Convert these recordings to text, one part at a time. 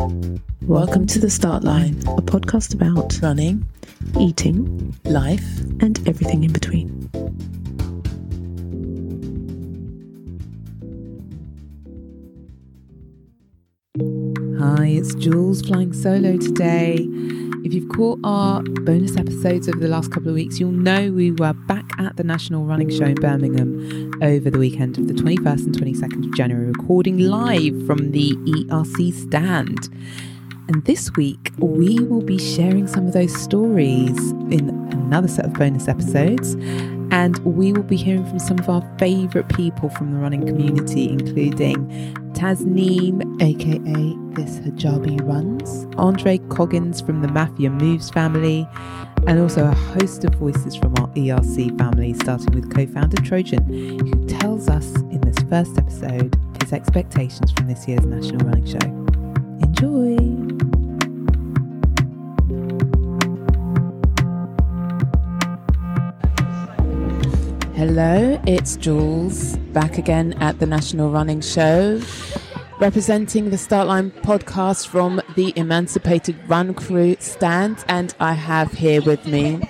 Welcome to The Start Line, a podcast about running, eating, life, and everything in between. Hi, it's Jules flying solo today. If you've caught our bonus episodes over the last couple of weeks, you'll know we were back at the National Running Show in Birmingham over the weekend of the 21st and 22nd of January, recording live from the ERC stand. And this week, we will be sharing some of those stories in another set of bonus episodes. And we will be hearing from some of our favourite people from the running community, including Tasneem, aka This Hijabi Runs, Andre Coggins from the Mafia Moves family, and also a host of voices from our ERC family, starting with co founder Trojan, who tells us in this first episode his expectations from this year's National Running Show. Enjoy! Hello, it's Jules back again at the National Running Show, representing the Start Line podcast from the Emancipated Run Crew stand. And I have here with me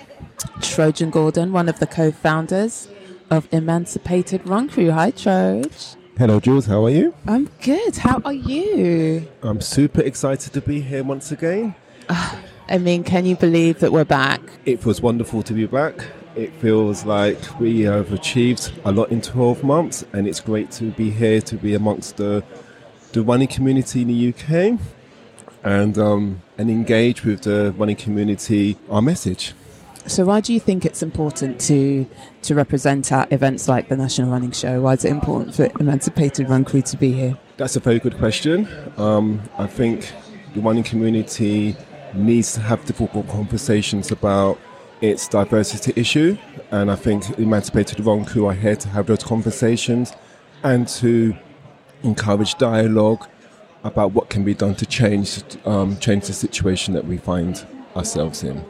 Trojan Gordon, one of the co founders of Emancipated Run Crew. Hi, Troj. Hello, Jules. How are you? I'm good. How are you? I'm super excited to be here once again. I mean, can you believe that we're back? It was wonderful to be back. It feels like we have achieved a lot in 12 months, and it's great to be here to be amongst the the running community in the UK and um, and engage with the running community our message. So, why do you think it's important to to represent at events like the National Running Show? Why is it important for Emancipated Run Crew to be here? That's a very good question. Um, I think the running community needs to have difficult conversations about its diversity issue, and I think Emancipated Crew are here to have those conversations and to encourage dialogue about what can be done to change um, change the situation that we find ourselves in.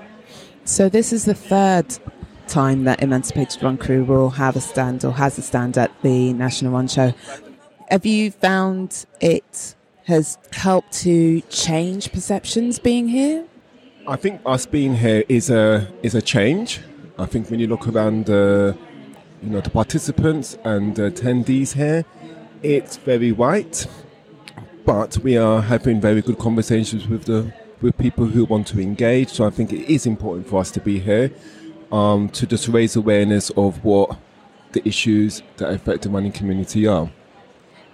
So, this is the third time that Emancipated Run Crew will have a stand or has a stand at the National Run Show. Have you found it has helped to change perceptions being here? I think us being here is a is a change. I think when you look around the you know the participants and attendees here, it's very white, but we are having very good conversations with the with people who want to engage. So I think it is important for us to be here um, to just raise awareness of what the issues that affect the running community are.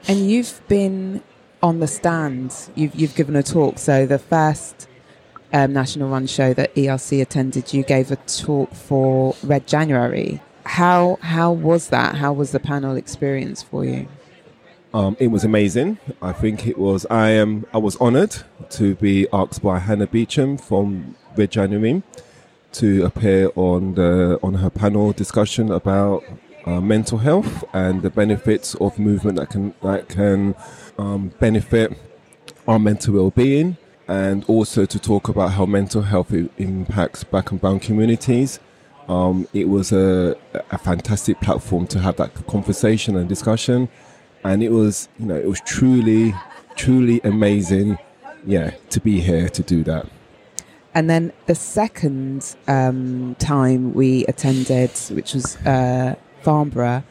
And you've been on the stand. You've you've given a talk. So the first um, National Run show that ERC attended, you gave a talk for Red January. How how was that? How was the panel experience for you? Um, it was amazing. I think it was. I am. I was honoured to be asked by Hannah Beecham from Red January to appear on the on her panel discussion about uh, mental health and the benefits of movement that can that can um, benefit our mental well-being, and also to talk about how mental health impacts Black and Brown communities. Um, it was a, a fantastic platform to have that conversation and discussion, and it was you know it was truly truly amazing, yeah, to be here to do that. And then the second um, time we attended, which was uh, Farnborough,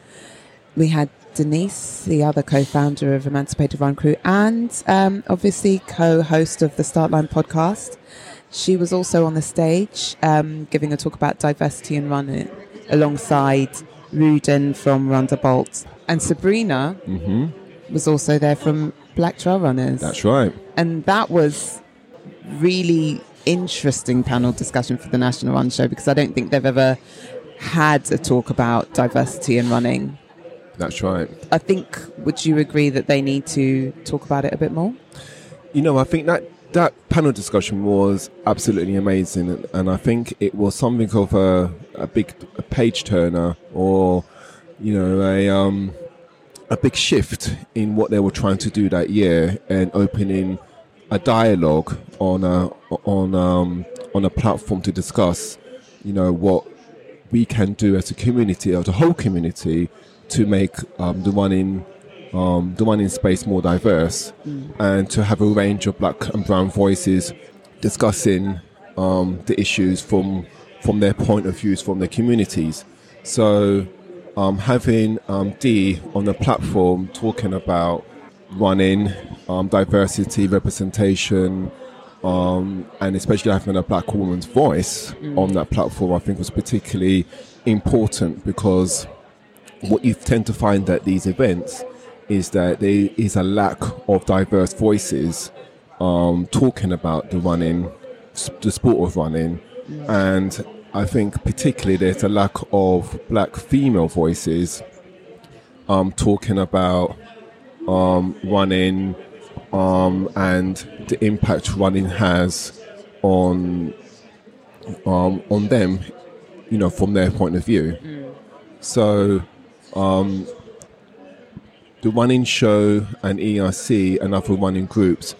we had Denise, the other co-founder of Emancipated Run Crew, and um, obviously co-host of the Start Line podcast. She was also on the stage um, giving a talk about diversity in running alongside Ruden from Runderbolt. And Sabrina hmm was also there from Black Trail Runners. That's right. and that was really interesting panel discussion for the National Run Show because I don't think they've ever had a talk about diversity in running. That's right. I think, would you agree that they need to talk about it a bit more? You know, I think that that panel discussion was absolutely amazing, and, and I think it was something of a, a big a page turner, or you know, a um, a big shift in what they were trying to do that year, and opening a dialogue on a on um, on a platform to discuss, you know, what we can do as a community, or the whole community, to make um, the running um, the running space more diverse and to have a range of black and brown voices discussing um, the issues from from their point of views from their communities. So um, having um, Dee on the platform talking about running, um, diversity, representation, um, and especially having a black woman's voice on that platform, I think was particularly important because what you tend to find at these events is that there is a lack of diverse voices um, talking about the running, the sport of running, and I think particularly there's a lack of black female voices um, talking about um, running um, and the impact running has on um, on them, you know, from their point of view. So um, the running show and ERC and other running groups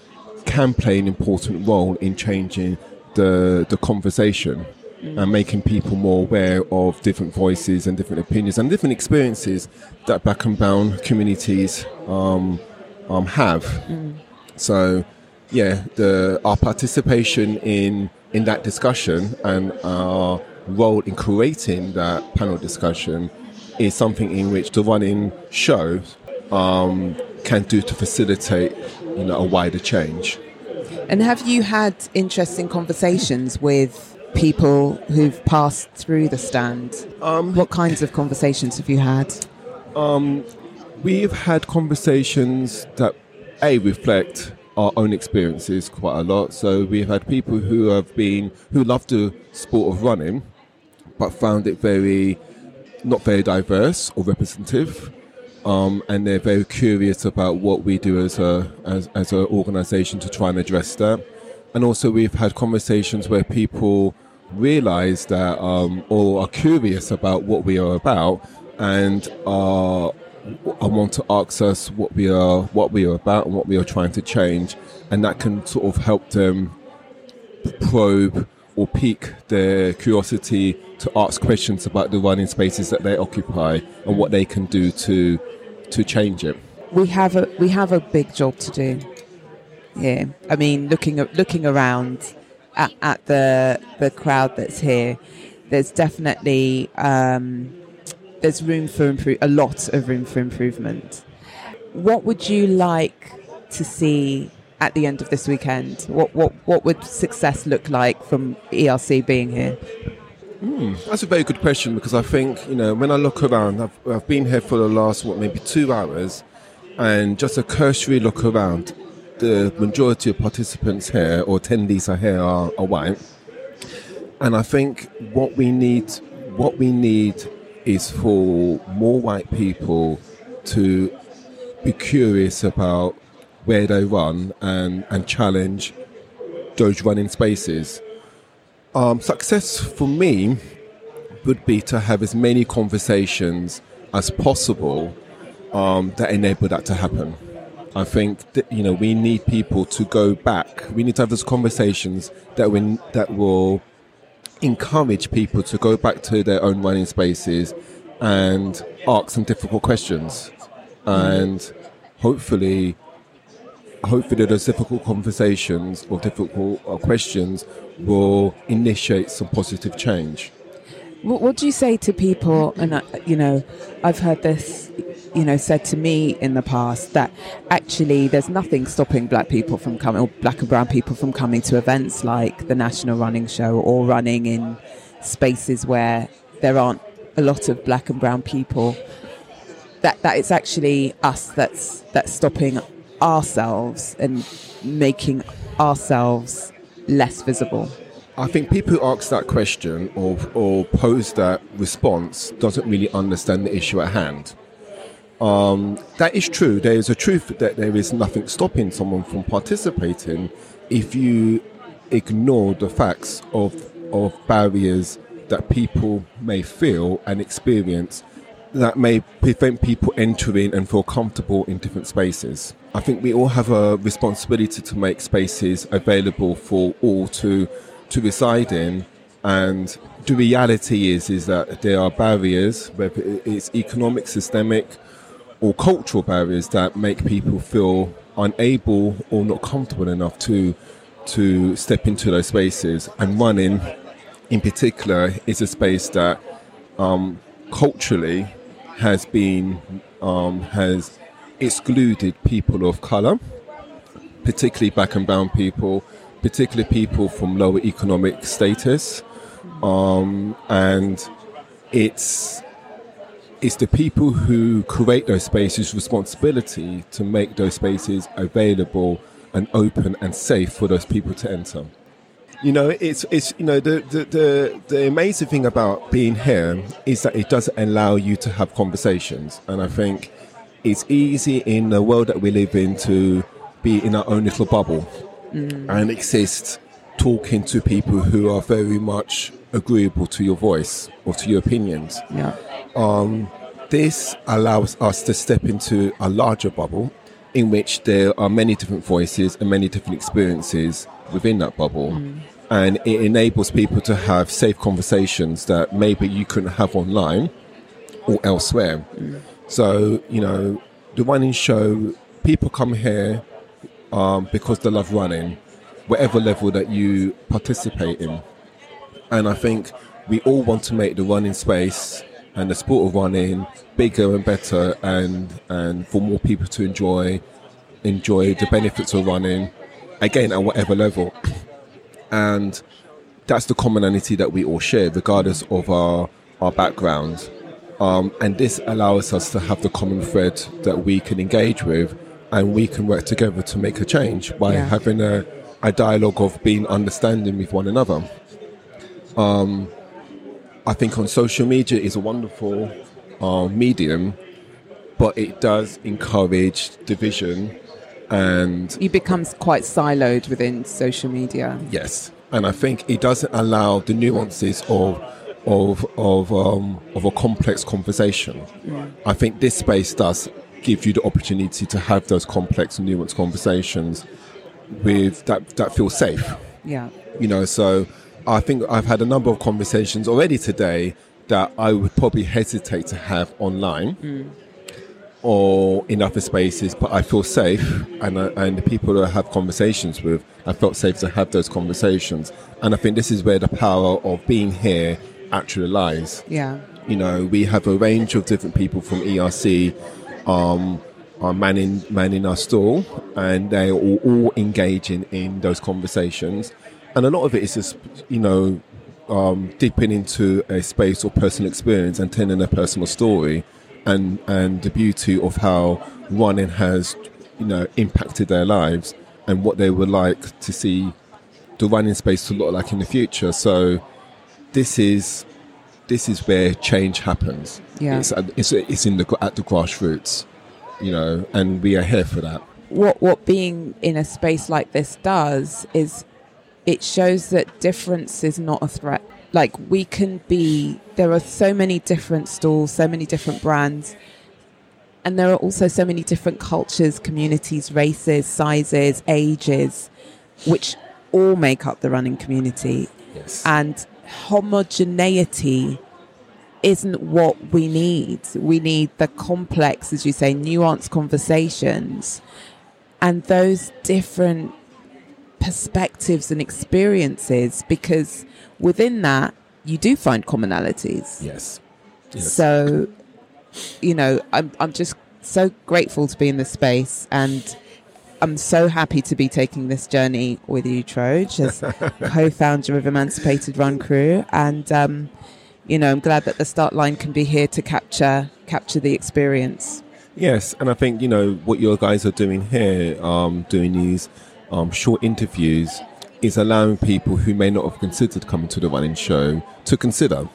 can play an important role in changing the the conversation and making people more aware of different voices and different opinions and different experiences that black and brown communities um, um, have. So, yeah, the our participation in in that discussion and our role in creating that panel discussion is something in which the running show um, can do to facilitate, you know, a wider change. And have you had interesting conversations with people who've passed through the stand? Um, what kinds of conversations have you had? We've had conversations that a reflect our own experiences quite a lot. So we've had people who have been who love the sport of running, but found it very not very diverse or representative. Um, and they're very curious about what we do as a as, as an organisation to try and address that. And also, we've had conversations where people realise that um, or are curious about what we are about and are I want to ask us what we are what we are about and what we are trying to change, and that can sort of help them probe or pique their curiosity to ask questions about the running spaces that they occupy and what they can do to to change it. We have a we have a big job to do here. I mean, looking looking around at, at the the crowd that's here, there's definitely um, there's room for improve a lot of room for improvement. What would you like to see at the end of this weekend? What what what would success look like from ERC being here? That's a very good question because I think you know when I look around, I've, I've been here for the last what maybe two hours, and just a cursory look around, the majority of participants here or attendees are here are, are white, and I think what we need, what we need, is for more white people to be curious about where they run and and challenge those running spaces. Um, success for me would be to have as many conversations as possible um, that enable that to happen. I think that, you know we need people to go back. We need to have those conversations that will that will encourage people to go back to their own running spaces and ask some difficult questions, and hopefully hopefully those difficult conversations or difficult uh, questions will initiate some positive change. What, what do you say to people? And uh, you know, I've heard this, you know, said to me in the past that actually there's nothing stopping black people from coming, or black and brown people from coming to events like the National Running Show or running in spaces where there aren't a lot of black and brown people. That that it's actually us that's that's stopping ourselves and making ourselves less visible. I think people who ask that question or, or pose that response doesn't really understand the issue at hand. Um, that is true. There is a truth that there is nothing stopping someone from participating if you ignore the facts of, of barriers that people may feel and experience that may prevent people entering and feel comfortable in different spaces. I think we all have a responsibility to make spaces available for all to to reside in and the reality is is that there are barriers whether it's economic systemic or cultural barriers that make people feel unable or not comfortable enough to to step into those spaces. And running, in particular, is a space that um, culturally has been um, has excluded people of color, particularly black and brown people, particularly people from lower economic status, um, and it's it's the people who create those spaces' responsibility to make those spaces available and open and safe for those people to enter. You know, it's it's you know the, the the the amazing thing about being here is that it does allow you to have conversations, and I think it's easy in the world that we live in to be in our own little bubble and exist talking to people who are very much agreeable to your voice or to your opinions. Yeah. Um, This allows us to step into a larger bubble in which there are many different voices and many different experiences within that bubble. And it enables people to have safe conversations that maybe you couldn't have online or elsewhere. So, you know, the running show, people come here um, because they love running, whatever level that you participate in. And I think we all want to make the running space and the sport of running bigger and better and, and for more people to enjoy enjoy the benefits of running again at whatever level. And that's the commonality that we all share, regardless of our, our background. Um, and this allows us to have the common thread that we can engage with and we can work together to make a change by Yeah. having a, a dialogue of being understanding with one another. Um, I think on social media is a wonderful uh, medium, but it does encourage division and You become quite siloed within social media. Yes, and I think it doesn't allow the nuances of of of um, of a complex conversation. I think this space does give you the opportunity to have those complex and nuanced conversations with that that feel safe. Yeah. You know, so I think I've had a number of conversations already today that I would probably hesitate to have online or in other spaces, but I feel safe, and uh, and the people that I have conversations with, I felt safe to have those conversations, and I think this is where the power of being here actually lies. Yeah. You know, we have a range of different people from ERC um, are manning manning our stall, and they are all, all engaging in those conversations. And a lot of it is just, you know, um, dipping into a space or personal experience and telling a personal story, and and the beauty of how running has, you know, impacted their lives and what they would like to see the running space to look like in the future. So this is this is where change happens. Yeah. It's, at- it's, it's in the at the grassroots, you know, and we are here for that. what what being in a space like this does is it shows that difference is not a threat. Like we can be there are so many different stalls, so many different brands. And there are also so many different cultures, communities, races, sizes, ages, which all make up the running community. Yes. And homogeneity isn't what we need. We need the complex, as you say, nuanced conversations and those different perspectives and experiences because within that you do find commonalities. yes. Yes. So, you know, I'm, I'm just so grateful to be in this space and I'm so happy to be taking this journey with you, Troj, as co-founder of Emancipated Run Crew. And, um, you know, I'm glad that the start line can be here to capture capture the experience. Yes, and I think you know what your guys are doing here, um, doing these um, short interviews, is allowing people who may not have considered coming to the running show to consider.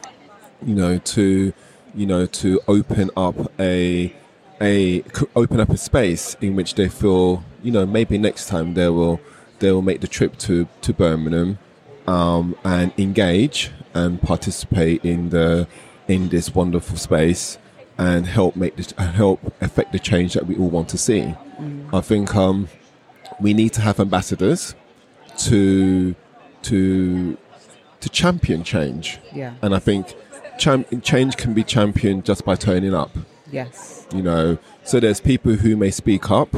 You know, to you know to open up a, a open up a space in which they feel you know maybe next time they will they will make the trip to to Birmingham um, and engage and participate in the in this wonderful space and help make this help affect the change that we all want to see. I think um, we need to have ambassadors to to to champion change, Yeah. and I think champ- change can be championed just by turning up. Yes. you know so there's people who may speak up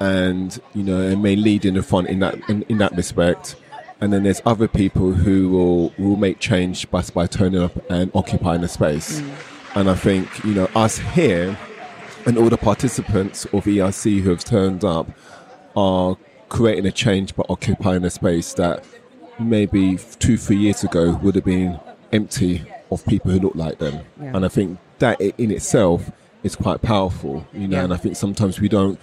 and you know and may lead in the front in that in, in that respect and then there's other people who will will make change by, by turning up and occupying the space mm. and i think you know us here and all the participants of erc who have turned up are creating a change by occupying a space that maybe two three years ago would have been empty of people who look like them Yeah. and i think that in itself is quite powerful you know Yeah. and i think sometimes we don't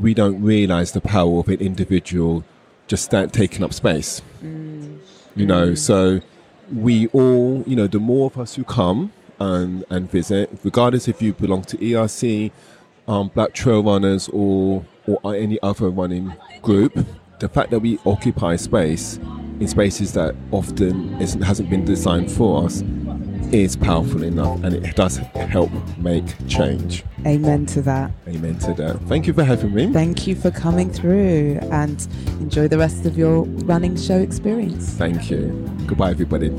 we don't realize the power of an individual just stand, taking up space you know so we all you know the more of us who come and and visit regardless if you belong to erc um, black trail runners or or any other running group the fact that we occupy space in spaces that often isn't, hasn't been designed for us is powerful enough and it does help make change. Amen to that. amen to that. Thank you for having me. Thank you for coming through and enjoy the rest of your running show experience. thank you. Goodbye everybody